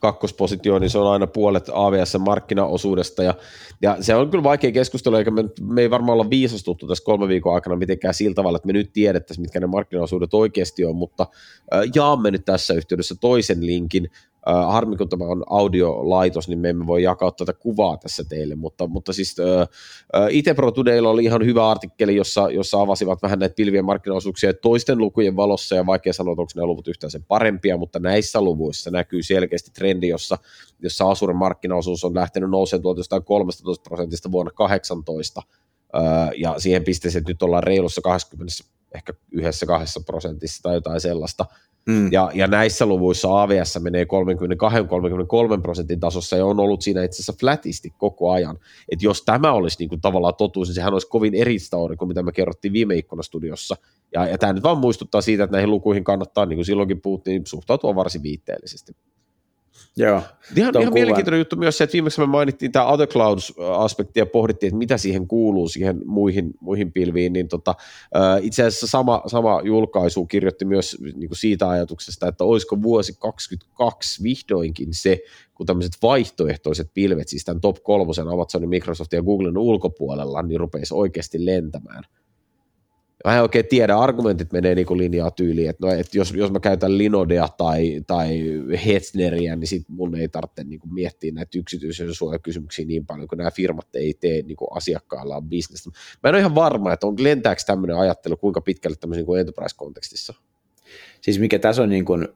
kakkospositioon, niin se on aina puolet AWS-markkinaosuudesta, ja, ja se on kyllä vaikea keskustelu, eikä me, me ei varmaan olla viisastuttu tässä kolme viikon aikana mitenkään sillä tavalla, että me nyt tiedettäisiin, mitkä ne markkinaosuudet oikeasti on, mutta äh, jaamme nyt tässä yhteydessä toisen linkin, Uh, harmi, kun tämä on audiolaitos, niin me emme voi jakaa tätä kuvaa tässä teille, mutta, mutta siis uh, uh, itse Pro Todaylla oli ihan hyvä artikkeli, jossa, jossa avasivat vähän näitä pilvien markkinaosuuksia toisten lukujen valossa, ja vaikea sanoa, onko nämä luvut yhtään sen parempia, mutta näissä luvuissa näkyy selkeästi trendi, jossa, jossa Asuren markkinaosuus on lähtenyt nousemaan tuolta jostain 13 prosentista vuonna 18, uh, ja siihen pisteeseen, että nyt ollaan reilussa 20, ehkä yhdessä kahdessa prosentissa tai jotain sellaista, Mm. Ja, ja näissä luvuissa AVS menee 32-33 prosentin tasossa ja on ollut siinä itse asiassa flatisti koko ajan. Että jos tämä olisi niin kuin tavallaan totuus, niin sehän olisi kovin eri story kuin mitä me kerrottiin viime ikkunastudiossa. Ja, ja tämä nyt vaan muistuttaa siitä, että näihin lukuihin kannattaa, niin kuin silloinkin puhuttiin, suhtautua varsin viitteellisesti. Joo. Ihan, ihan mielenkiintoinen juttu myös se, että viimeksi me mainittiin tämä Other Clouds-aspekti ja pohdittiin, että mitä siihen kuuluu siihen muihin, muihin pilviin, niin tota, itse asiassa sama, sama julkaisu kirjoitti myös niin kuin siitä ajatuksesta, että olisiko vuosi 2022 vihdoinkin se, kun tämmöiset vaihtoehtoiset pilvet, siis tämän top kolmosen Amazonin, Microsoftin ja Googlen ulkopuolella, niin rupeisi oikeasti lentämään – mä en oikein tiedä, argumentit menee niin linjaa tyyliin, että, no, että jos, jos mä käytän Linodea tai, tai Hetzneria, niin sit mun ei tarvitse niin kuin miettiä näitä yksityisen suojakysymyksiä niin paljon, kun nämä firmat ei tee niin kuin asiakkaillaan bisnestä. Mä en ole ihan varma, että on lentääkö tämmöinen ajattelu kuinka pitkälle tämmöisen niin enterprise-kontekstissa. Siis mikä tässä on niin kuin,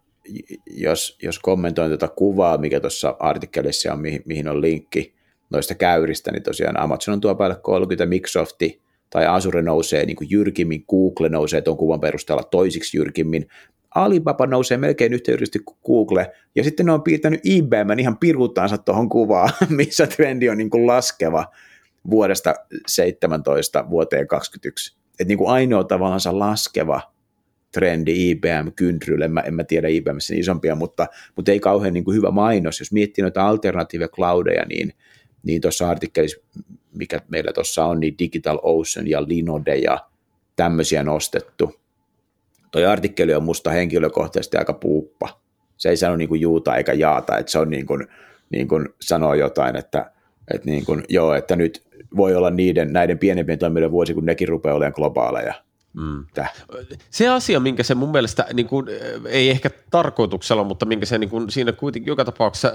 jos, jos kommentoin tuota kuvaa, mikä tuossa artikkelissa on, mihin, mihin on linkki noista käyristä, niin tosiaan Amazon on tuo päälle 30, Microsofti tai Azure nousee niin kuin jyrkimmin, Google nousee tuon kuvan perusteella toisiksi jyrkimmin, Alibaba nousee melkein yhtä kuin Google, ja sitten ne on piirtänyt IBM ihan piruuttaansa tuohon kuvaan, missä trendi on niin kuin laskeva vuodesta 17 vuoteen 2021. Että niin kuin ainoa tavallaan laskeva trendi IBM kyndrylle, mä, en mä tiedä IBMssä niin isompia, mutta, mutta ei kauhean niin kuin hyvä mainos. Jos miettii noita alternative cloudeja, niin, niin tuossa artikkelissa mikä meillä tuossa on, niin Digital Ocean ja Linode ja tämmöisiä nostettu. Toi artikkeli on musta henkilökohtaisesti aika puuppa. Se ei sano niin kuin juuta eikä jaata, että se on niin kuin, niin kuin sanoo jotain, että, että niin kuin, joo, että nyt voi olla niiden, näiden pienempien toimijoiden vuosi, kun nekin rupeaa olemaan globaaleja. Mm. Se asia, minkä se mun mielestä, niin kuin, ei ehkä tarkoituksella, mutta minkä se niin kuin, siinä kuitenkin joka tapauksessa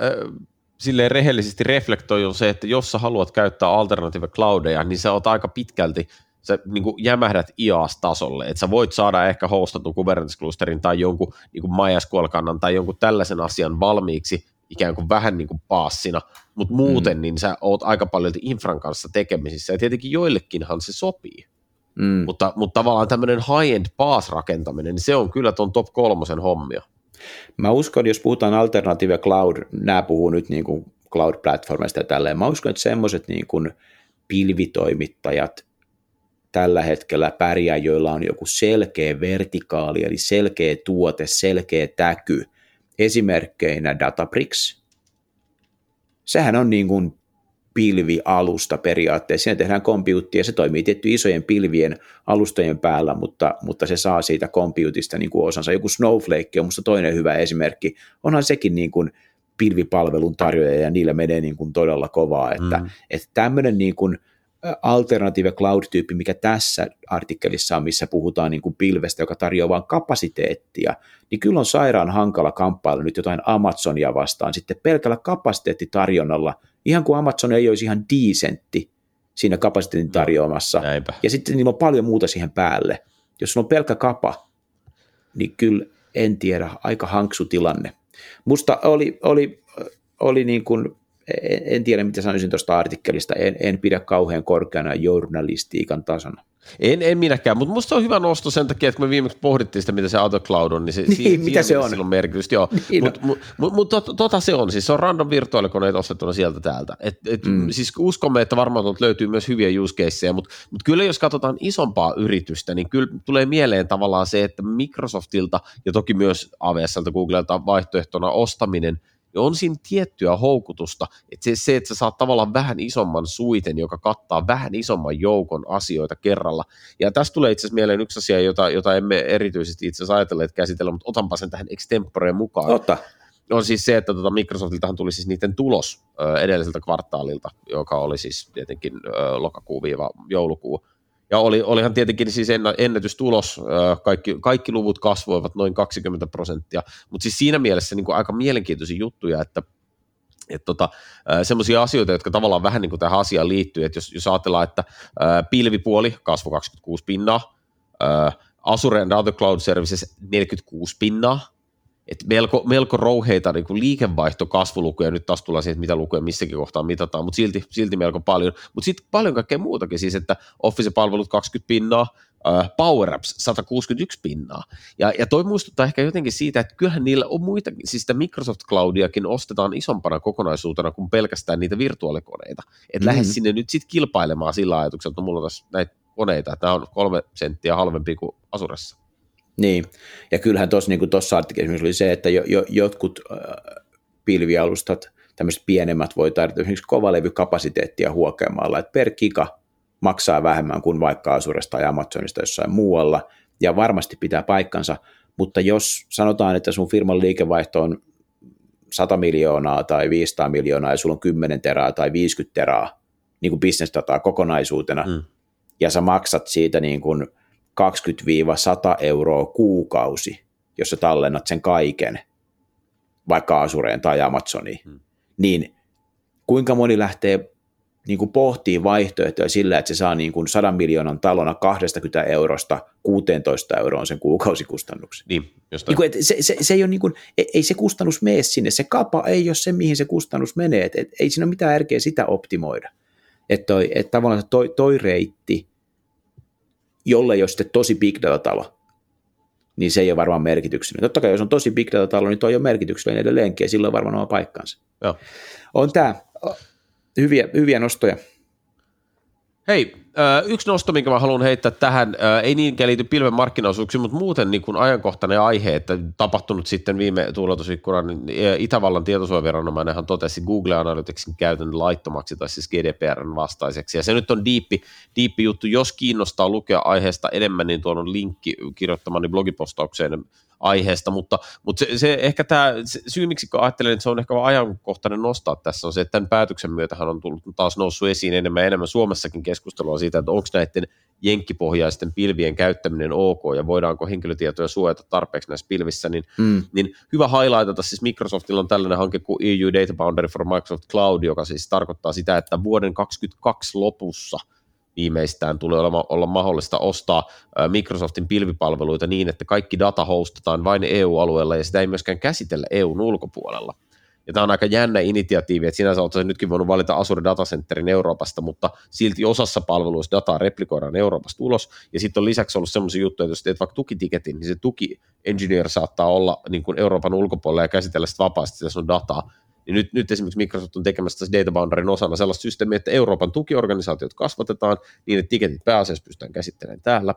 silleen rehellisesti reflektoi on se, että jos sä haluat käyttää alternative cloudeja, niin sä oot aika pitkälti, sä niin kuin jämähdät IaaS-tasolle, että sä voit saada ehkä hostatun Kubernetes-klusterin tai jonkun niin kuin MySQL-kannan tai jonkun tällaisen asian valmiiksi ikään kuin vähän niin kuin paassina, mutta muuten mm. niin sä oot aika paljon infran kanssa tekemisissä, ja tietenkin joillekinhan se sopii. Mm. Mutta, mutta tavallaan tämmöinen high-end paas-rakentaminen, niin se on kyllä tuon top kolmosen hommia. Mä uskon, jos puhutaan alternative cloud, nämä puhuu nyt niin kuin cloud-platformista ja tälleen, mä uskon, että semmoiset niin kuin pilvitoimittajat tällä hetkellä pärjää, joilla on joku selkeä vertikaali, eli selkeä tuote, selkeä täky, esimerkkeinä Databricks. Sehän on niin kuin pilvialusta periaatteessa. Siinä tehdään kompiuttia, se toimii tietty isojen pilvien alustojen päällä, mutta, mutta se saa siitä kompiutista niin kuin osansa. Joku Snowflake on minusta toinen hyvä esimerkki. Onhan sekin niin kuin pilvipalvelun tarjoaja ja niillä menee niin kuin todella kovaa, että, mm. että tämmöinen niin kuin alternative cloud-tyyppi, mikä tässä artikkelissa on, missä puhutaan niin kuin pilvestä, joka tarjoaa vain kapasiteettia, niin kyllä on sairaan hankala kamppailla nyt jotain Amazonia vastaan sitten pelkällä kapasiteettitarjonnalla, ihan kuin Amazon ei olisi ihan diisentti siinä kapasiteetin tarjoamassa. No, ja sitten niillä on paljon muuta siihen päälle. Jos on pelkkä kapa, niin kyllä en tiedä, aika hanksu tilanne. Musta oli, oli, oli niin kuin, en, tiedä mitä sanoisin tuosta artikkelista, en, en pidä kauhean korkeana journalistiikan tasona. En, en minäkään, mutta musta se on hyvä nosto sen takia, että me viimeksi pohdittiin sitä, mitä se Autocloud on, niin, se, niin si- mitä se on? Sillä on merkitystä, joo. Niin mutta mut, mut, mut, tot, tota se on, siis se on random virtuaalikoneita ostettuna sieltä täältä. Et, et, mm. Siis uskomme, että varmaan tuolta löytyy myös hyviä use caseja, mutta mut kyllä jos katsotaan isompaa yritystä, niin kyllä tulee mieleen tavallaan se, että Microsoftilta ja toki myös AWSlta, Googlelta vaihtoehtona ostaminen – ja on siinä tiettyä houkutusta, että se, se, että sä saat tavallaan vähän isomman suiten, joka kattaa vähän isomman joukon asioita kerralla. Ja tästä tulee itse asiassa mieleen yksi asia, jota, jota emme erityisesti itse asiassa ajatelleet käsitellä, mutta otanpa sen tähän extemporeen mukaan. Ota. On siis se, että tuota Microsoftiltahan tuli siis niiden tulos edelliseltä kvartaalilta, joka oli siis tietenkin lokakuu-joulukuu, ja oli, olihan tietenkin siis ennätystulos, kaikki, kaikki luvut kasvoivat noin 20 prosenttia, mutta siis siinä mielessä niin kuin aika mielenkiintoisia juttuja, että että tota, semmoisia asioita, jotka tavallaan vähän niin kuin tähän asiaan liittyy, että jos, jos ajatellaan, että pilvipuoli kasvoi 26 pinnaa, Azure and Other Cloud Services 46 pinnaa, et melko, melko rouheita niin liikevaihtokasvulukuja, nyt taas tullaan siihen, että mitä lukuja missäkin kohtaa mitataan, mutta silti, silti melko paljon. Mutta sitten paljon kaikkea muutakin, siis että Office-palvelut 20 pinnaa, uh, Power Apps 161 pinnaa. Ja, ja toi muistuttaa ehkä jotenkin siitä, että kyllähän niillä on muitakin, siis sitä Microsoft Cloudiakin ostetaan isompana kokonaisuutena kuin pelkästään niitä virtuaalikoneita. Että mm-hmm. lähde sinne nyt sitten kilpailemaan sillä ajatuksella, että no, mulla on tässä näitä koneita, tämä on kolme senttiä halvempi kuin Asuressa. Niin, ja kyllähän tuossa niin artikkelissa oli se, että jo, jo, jotkut äh, pilvialustat, tämmöiset pienemmät voi tarjota esimerkiksi kovalevykapasiteettia huokeamalla, että per giga maksaa vähemmän kuin vaikka Asuresta tai Amazonista jossain muualla, ja varmasti pitää paikkansa, mutta jos sanotaan, että sun firman liikevaihto on 100 miljoonaa tai 500 miljoonaa ja sulla on 10 teraa tai 50 teraa niin kuin bisnesdataa kokonaisuutena, mm. ja sä maksat siitä niin kuin 20-100 euroa kuukausi, jos sä tallennat sen kaiken, vaikka Asureen tai Amazoniin, hmm. niin kuinka moni lähtee niin kuin pohtii vaihtoehtoja sillä, että se saa niin kuin 100 miljoonan talona 20 eurosta 16 euroon sen kuukausikustannuksen. Niin, niin kuin, se, se, se, ei ole niin kuin, ei se kustannus mene sinne, se kapa ei ole se, mihin se kustannus menee, et, et, ei siinä ole mitään järkeä sitä optimoida. Että toi, et tavallaan toi, toi reitti jolle ei ole sitten tosi big data-talo, niin se ei ole varmaan merkityksellinen. Totta kai jos on tosi big data-talo, niin toi on merkityksellinen edelleenkin, ja silloin varmaan oma paikkansa. Joo. On tämä hyviä, hyviä nostoja. Hei, yksi nosto, minkä mä haluan heittää tähän, ei niinkään liity pilven markkinaosuuksiin, mutta muuten niin kuin ajankohtainen aihe, että tapahtunut sitten viime tuuletusikkunan, niin Itävallan tietosuojaviranomainenhan totesi Google Analyticsin käytön laittomaksi tai siis GDPRn vastaiseksi, ja se nyt on diippi, diippi juttu, jos kiinnostaa lukea aiheesta enemmän, niin tuon on linkki kirjoittamani blogipostaukseen aiheesta, mutta, mutta se, se ehkä tämä se syy, miksi ajattelen, että se on ehkä ajankohtainen nostaa tässä, on se, että tämän päätöksen myötähän on tullut taas noussut esiin enemmän enemmän Suomessakin keskustelua siitä, että onko näiden jenkkipohjaisten pilvien käyttäminen ok ja voidaanko henkilötietoja suojata tarpeeksi näissä pilvissä, niin, mm. niin hyvä highlightata, siis Microsoftilla on tällainen hanke kuin EU Data Boundary for Microsoft Cloud, joka siis tarkoittaa sitä, että vuoden 2022 lopussa – viimeistään tulee olla, olla mahdollista ostaa Microsoftin pilvipalveluita niin, että kaikki data hostataan vain EU-alueella ja sitä ei myöskään käsitellä EUn ulkopuolella. Ja tämä on aika jännä initiatiivi, että sinänsä olet nytkin voinut valita Azure Datacenterin Euroopasta, mutta silti osassa palveluista dataa replikoidaan Euroopasta ulos, ja sitten on lisäksi ollut sellaisia juttuja, että jos teet vaikka tukitiketin, niin se tuki engineer saattaa olla niin kuin Euroopan ulkopuolella ja käsitellä sitä vapaasti sitä sun dataa, niin nyt, nyt esimerkiksi Microsoft on tekemässä tässä Data Boundaryn osana sellaista systeemiä, että Euroopan tukiorganisaatiot kasvatetaan niin, että tiketit pääasiassa pystytään käsittelemään täällä.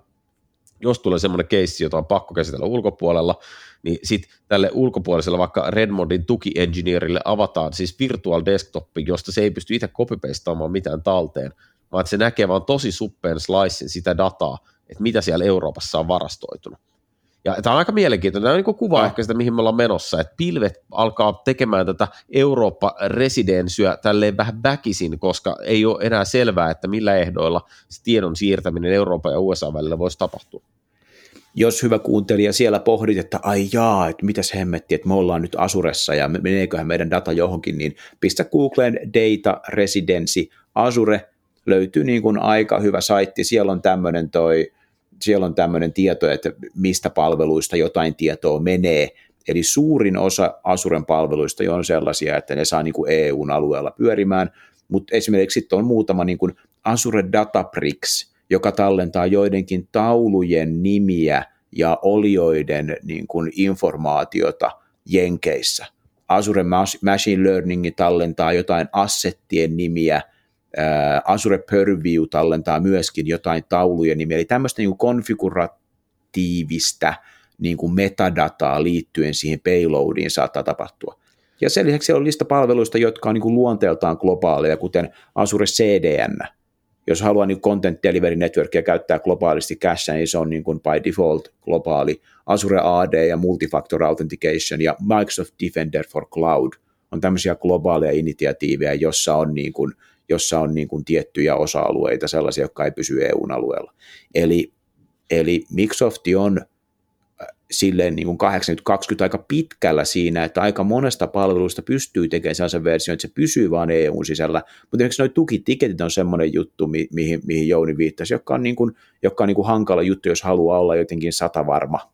Jos tulee semmoinen keissi, jota on pakko käsitellä ulkopuolella, niin sitten tälle ulkopuoliselle vaikka Redmondin tuki-engineerille avataan siis virtual desktop, josta se ei pysty itse copy-pastaamaan mitään talteen, vaan että se näkee vaan tosi suppeen slicein sitä dataa, että mitä siellä Euroopassa on varastoitunut. Ja tämä on aika mielenkiintoinen, tämä on niin kuva ehkä sitä, mihin me ollaan menossa, että pilvet alkaa tekemään tätä Eurooppa-residensyä tälleen vähän väkisin, koska ei ole enää selvää, että millä ehdoilla se tiedon siirtäminen Euroopan ja USA välillä voisi tapahtua. Jos hyvä kuuntelija siellä pohdit, että ai jaa, että mitäs hemmetti, että me ollaan nyt Asuressa ja meneeköhän meidän data johonkin, niin pistä Googleen Data Residency Azure, löytyy niin kuin aika hyvä saitti, siellä on tämmöinen toi siellä on tämmöinen tieto, että mistä palveluista jotain tietoa menee, Eli suurin osa Asuren palveluista on sellaisia, että ne saa niin kuin EUn alueella pyörimään, mutta esimerkiksi sitten on muutama niin kuin Azure Databricks, joka tallentaa joidenkin taulujen nimiä ja olioiden niin kuin informaatiota Jenkeissä. Azure Machine Learning tallentaa jotain assettien nimiä, Azure Purview tallentaa myöskin jotain taulujen nimiä, eli tämmöistä niin konfiguratiivista niin kuin metadataa liittyen siihen payloadiin saattaa tapahtua. Ja sen lisäksi siellä on lista palveluista, jotka on niin kuin luonteeltaan globaaleja, kuten Azure CDN. Jos haluaa niin Content Delivery Networkia käyttää globaalisti cache, niin se on niin kuin by default globaali. Azure AD ja Multifactor Authentication ja Microsoft Defender for Cloud on tämmöisiä globaaleja initiatiiveja, jossa on, niin kuin, jossa on niin kuin tiettyjä osa-alueita, sellaisia, jotka ei pysy EU-alueella. Eli, eli Microsoft on silleen niin kuin 80-20 aika pitkällä siinä, että aika monesta palvelusta pystyy tekemään sellaisen version, että se pysyy vain EUn sisällä, mutta esimerkiksi nuo tukitiketit on semmoinen juttu, mihin, mihin Jouni viittasi, joka on, niin kuin, joka on niin kuin hankala juttu, jos haluaa olla jotenkin satavarma.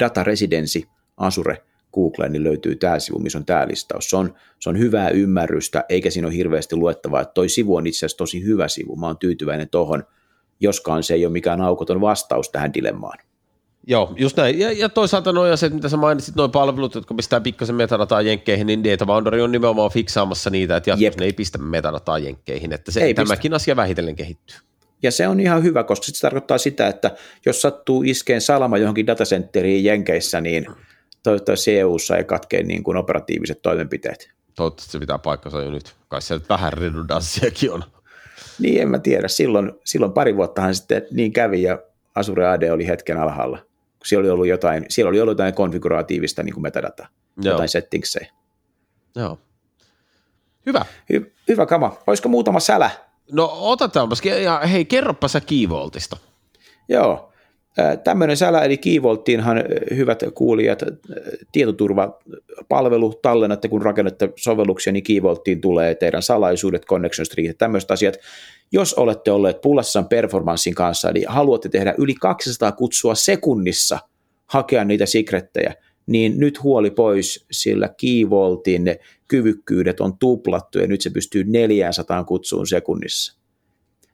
Data Residency, Azure, Google, niin löytyy tämä sivu, missä on tämä listaus. Se on, se on hyvää ymmärrystä, eikä siinä ole hirveästi luettavaa, että toi sivu on itse asiassa tosi hyvä sivu, mä oon tyytyväinen tohon, joskaan se ei ole mikään aukoton vastaus tähän dilemmaan. Joo, just näin. Ja, ja toisaalta noin se, mitä sä mainitsit, noin palvelut, jotka pistää pikkasen metadataa jenkkeihin, niin Data Boundary on nimenomaan fiksaamassa niitä, että jatkossa ne ei pistä metadataa jenkkeihin, että se, ei tämäkin pistä. asia vähitellen kehittyy. Ja se on ihan hyvä, koska se tarkoittaa sitä, että jos sattuu iskeen salama johonkin datacenteriin Jenkeissä, niin toivottavasti EU-ssa ei katkee niin kuin operatiiviset toimenpiteet. Toivottavasti se pitää paikkansa jo nyt. Kai se vähän redundanssiakin on. Niin, en mä tiedä. Silloin, silloin pari vuottahan sitten niin kävi ja Azure AD oli hetken alhaalla siellä oli ollut jotain, siellä oli ollut jotain konfiguratiivista niin kuin metadata, Joo. jotain settingsejä. Joo. Hyvä. Hy- hyvä kama. Olisiko muutama sälä? No otetaanpas. Ja hei, kerropa sä Keyvoltista. Joo. Tämmöinen sälä, eli Keyvolttiinhan hyvät kuulijat, tietoturvapalvelu, tallennatte kun rakennatte sovelluksia, niin Keyvolttiin tulee teidän salaisuudet, connection street, tämmöiset asiat. Jos olette olleet pullassa performanssin kanssa, eli haluatte tehdä yli 200 kutsua sekunnissa, hakea niitä secrettejä, niin nyt huoli pois, sillä Keyvoltin kyvykkyydet on tuplattu ja nyt se pystyy 400 kutsuun sekunnissa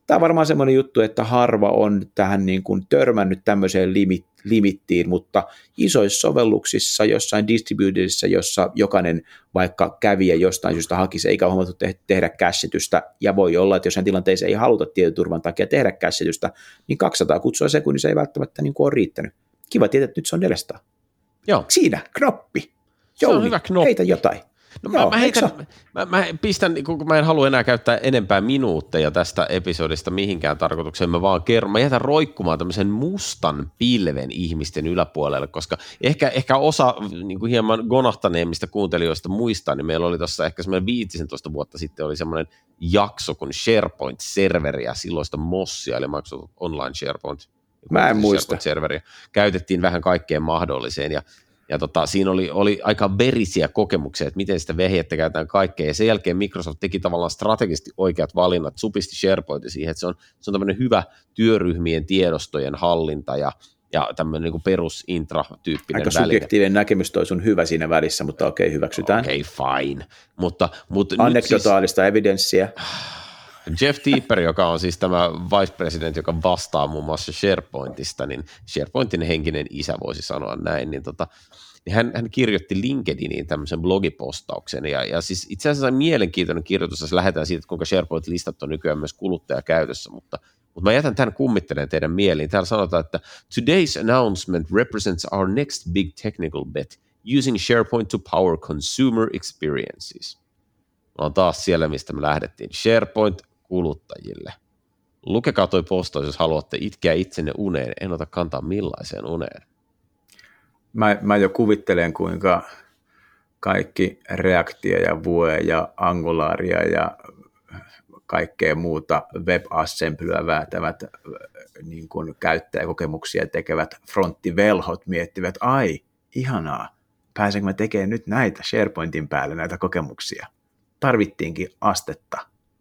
tämä on varmaan semmoinen juttu, että harva on tähän niin kuin törmännyt tämmöiseen limit, limittiin, mutta isoissa sovelluksissa, jossain distributedissa, jossa jokainen vaikka kävijä jostain syystä hakisi, eikä huomattu te- tehdä käsitystä, ja voi olla, että jossain tilanteessa ei haluta tietoturvan takia tehdä käsitystä, niin 200 kutsua sekunnissa ei välttämättä niin kuin ole riittänyt. Kiva tietää, että nyt se on 400. Joo. Siinä, knoppi. Jouni, se on hyvä knoppi. heitä jotain. No Joo, mä, mä, heitän, mä, mä, pistän, niin kun mä en halua enää käyttää enempää minuutteja tästä episodista mihinkään tarkoitukseen, mä vaan kerron, mä jätän roikkumaan tämmöisen mustan pilven ihmisten yläpuolelle, koska ehkä, ehkä osa niin kuin hieman gonahtaneemmista kuuntelijoista muistaa, niin meillä oli tuossa ehkä semmoinen 15 vuotta sitten oli semmoinen jakso kuin SharePoint-serveri ja silloista Mossia, eli Microsoft Online SharePoint. Mä en muista. SharePoint-serveri. Käytettiin vähän kaikkeen mahdolliseen ja ja tota, siinä oli, oli aika verisiä kokemuksia, että miten sitä vehjettä käytetään kaikkea. Ja sen jälkeen Microsoft teki tavallaan strategisesti oikeat valinnat, supisti SharePointin siihen, että se on, se on tämmöinen hyvä työryhmien tiedostojen hallinta ja, ja tämmöinen niin perus intra-tyyppinen Aika subjektiivinen näkemys toi sun hyvä siinä välissä, mutta okei, okay, hyväksytään. Okei, okay, fine. Mutta, mutta Anekdotaalista siis... evidenssiä. Jeff Tipper, joka on siis tämä vice president, joka vastaa muun muassa SharePointista, niin SharePointin henkinen isä voisi sanoa näin, niin, tota, niin hän, hän kirjoitti LinkedIniin tämmöisen blogipostauksen, ja, ja siis itse asiassa mielenkiintoinen kirjoitus, jos lähdetään siitä, kuinka SharePoint-listat on nykyään myös kuluttajakäytössä, mutta, mutta mä jätän tämän kummittelemaan teidän mieliin. Täällä sanotaan, että today's announcement represents our next big technical bet, using SharePoint to power consumer experiences. on taas siellä, mistä me lähdettiin. SharePoint kuluttajille. Lukekaa toi postaus, jos haluatte itkeä itsenne uneen. En ota kantaa millaiseen uneen. Mä, mä jo kuvittelen, kuinka kaikki reaktia ja Vue ja Angularia ja kaikkea muuta WebAssemblyä väätävät niin kuin käyttäjäkokemuksia tekevät fronttivelhot miettivät, ai, ihanaa, pääsenkö mä tekemään nyt näitä SharePointin päälle näitä kokemuksia. Tarvittiinkin astetta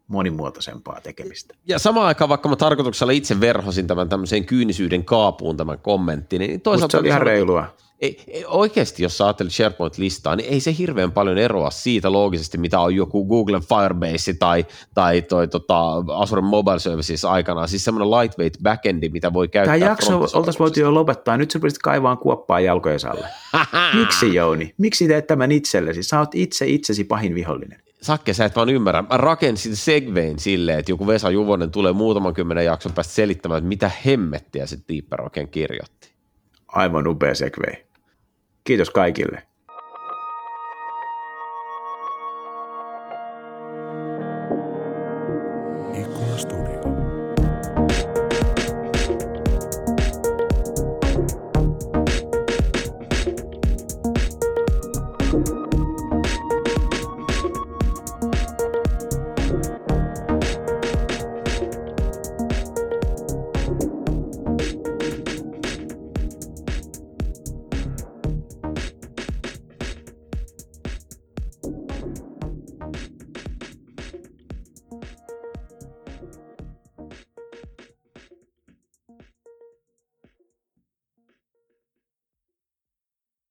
monimuotoisempaa tekemistä. Ja samaan aikaan, vaikka mä tarkoituksella itse verhosin tämän tämmöiseen kyynisyyden kaapuun tämän kommentin, niin toisaalta... Musta se oli ihan reilua. ei, ei, oikeasti, jos sä ajattelet SharePoint-listaa, niin ei se hirveän paljon eroa siitä loogisesti, mitä on joku Google Firebase tai, tai toi, tota, Azure Mobile Services aikanaan. Siis semmoinen lightweight backendi, mitä voi käyttää. Tämä jakso oltaisiin voitu jo lopettaa. Nyt sä pystyt kaivaan kuoppaa jalkojen alle. Miksi Jouni? Miksi teet tämän itsellesi? Sä oot itse itsesi pahin vihollinen. Sakke, sä et vaan ymmärrä. Mä rakensin segvein silleen, että joku Vesa Juvonen tulee muutaman kymmenen jakson päästä selittämään, että mitä hemmettiä se Deeper oikein kirjoitti. Aivan upea segway. Kiitos kaikille.